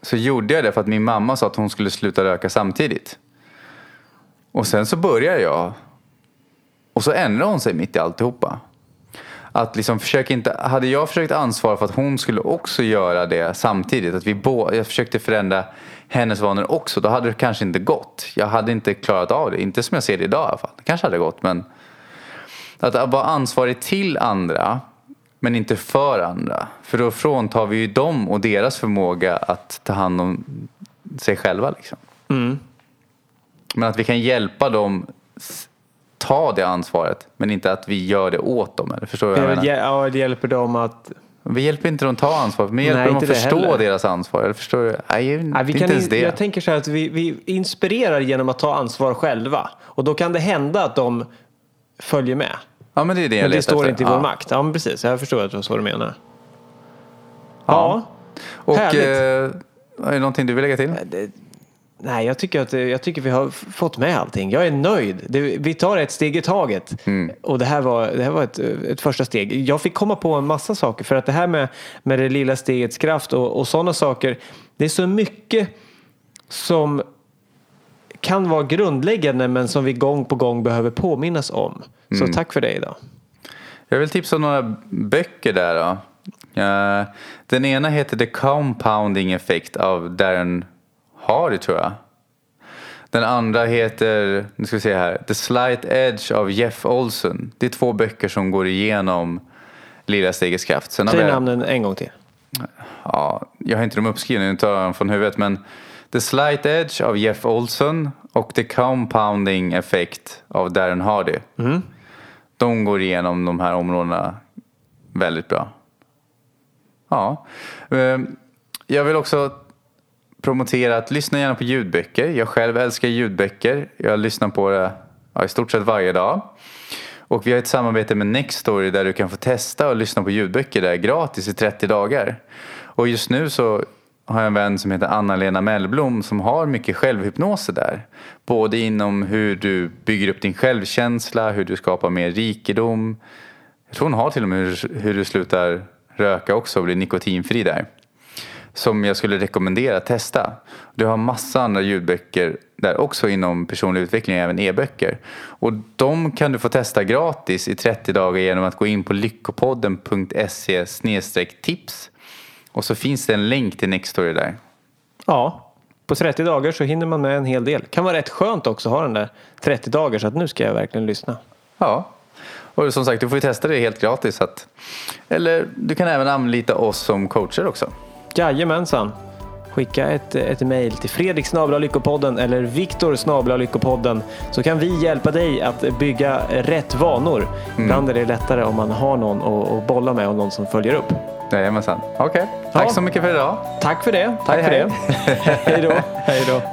Speaker 2: så gjorde jag det för att min mamma sa att hon skulle sluta röka samtidigt. Och sen så började jag och så ändrade hon sig mitt i alltihopa. Att liksom försök inte, hade jag försökt ansvara för att hon skulle också göra det samtidigt, att vi bo, jag försökte förändra hennes vanor också, då hade det kanske inte gått. Jag hade inte klarat av det, inte som jag ser det idag i alla fall. Det kanske hade gått men att vara ansvarig till andra men inte för andra. För då fråntar vi ju dem och deras förmåga att ta hand om sig själva. Liksom. Men att vi kan hjälpa dem ta det ansvaret men inte att vi gör det åt dem. Eller förstår du vad jag menar?
Speaker 1: Ja, det hjälper dem att...
Speaker 2: Vi hjälper inte dem att ta ansvar, men vi hjälper
Speaker 1: Nej,
Speaker 2: dem att förstå
Speaker 1: heller.
Speaker 2: deras ansvar. Eller förstår du? Nej,
Speaker 1: Nej, vi
Speaker 2: inte ens det.
Speaker 1: jag tänker så här att vi, vi inspirerar genom att ta ansvar själva. Och då kan det hända att de följer med.
Speaker 2: Ja, men det är det jag
Speaker 1: Men det står
Speaker 2: efter.
Speaker 1: inte i vår
Speaker 2: ja.
Speaker 1: makt. Ja, men precis. Jag förstår att det var så du menar. Ja.
Speaker 2: Och
Speaker 1: Härligt.
Speaker 2: eh, Är det någonting du vill lägga till?
Speaker 1: Det, nej, jag tycker, att, jag tycker vi har fått med allting. Jag är nöjd. Det, vi tar ett steg i taget. Och det här var, det här var ett, ett första steg. Jag fick komma på en massa saker. För att det här med, med det lilla stegets kraft och, och sådana saker. Det är så mycket som kan vara grundläggande men som vi gång på gång behöver påminnas om. Så tack för det idag.
Speaker 2: Jag vill tipsa om några böcker där då. Eh, den ena heter The Compounding Effect av Darren Hardy tror jag. Den andra heter, nu ska vi se här, The Slight Edge av Jeff Olson. Det är två böcker som går igenom Lilla stegets kraft. Sen
Speaker 1: Säg namnen en gång till.
Speaker 2: Ja, jag har inte dem uppskrivna, nu tar jag dem från huvudet. Men The Slight Edge av Jeff Olson och The Compounding Effect av Darren Hardy. De går igenom de här områdena väldigt bra. Ja. Ehm, jag vill också promotera att lyssna gärna på ljudböcker. Jag själv älskar ljudböcker. Jag lyssnar på det ja, i stort sett varje dag. Och vi har ett samarbete med Nextory där du kan få testa och lyssna på ljudböcker där gratis i 30 dagar. Och just nu så har jag en vän som heter Anna-Lena Mellblom som har mycket självhypnoser där. Både inom hur du bygger upp din självkänsla, hur du skapar mer rikedom. Jag tror hon har till och med hur, hur du slutar röka också och blir nikotinfri där som jag skulle rekommendera att testa. Du har massa andra ljudböcker där också inom personlig utveckling, även e-böcker. Och de kan du få testa gratis i 30 dagar genom att gå in på lyckopodden.se tips. Och så finns det en länk till Nextory där.
Speaker 1: Ja, på 30 dagar så hinner man med en hel del. Kan vara rätt skönt också att ha den där 30 dagar så att nu ska jag verkligen lyssna.
Speaker 2: Ja, och som sagt du får ju testa det helt gratis. Att, eller du kan även anlita oss som coacher också.
Speaker 1: Jajamensan. Skicka ett, ett mejl till Fredrik Lyckopodden eller Viktor Lyckopodden så kan vi hjälpa dig att bygga rätt vanor. Ibland är det lättare om man har någon att, att bolla med och någon som följer upp.
Speaker 2: Jajamensan. Okej, tack
Speaker 1: Ja.
Speaker 2: så mycket för idag.
Speaker 1: Tack för det. Tack
Speaker 2: Hej,
Speaker 1: för
Speaker 2: hej.
Speaker 1: det. hej då. Hej då.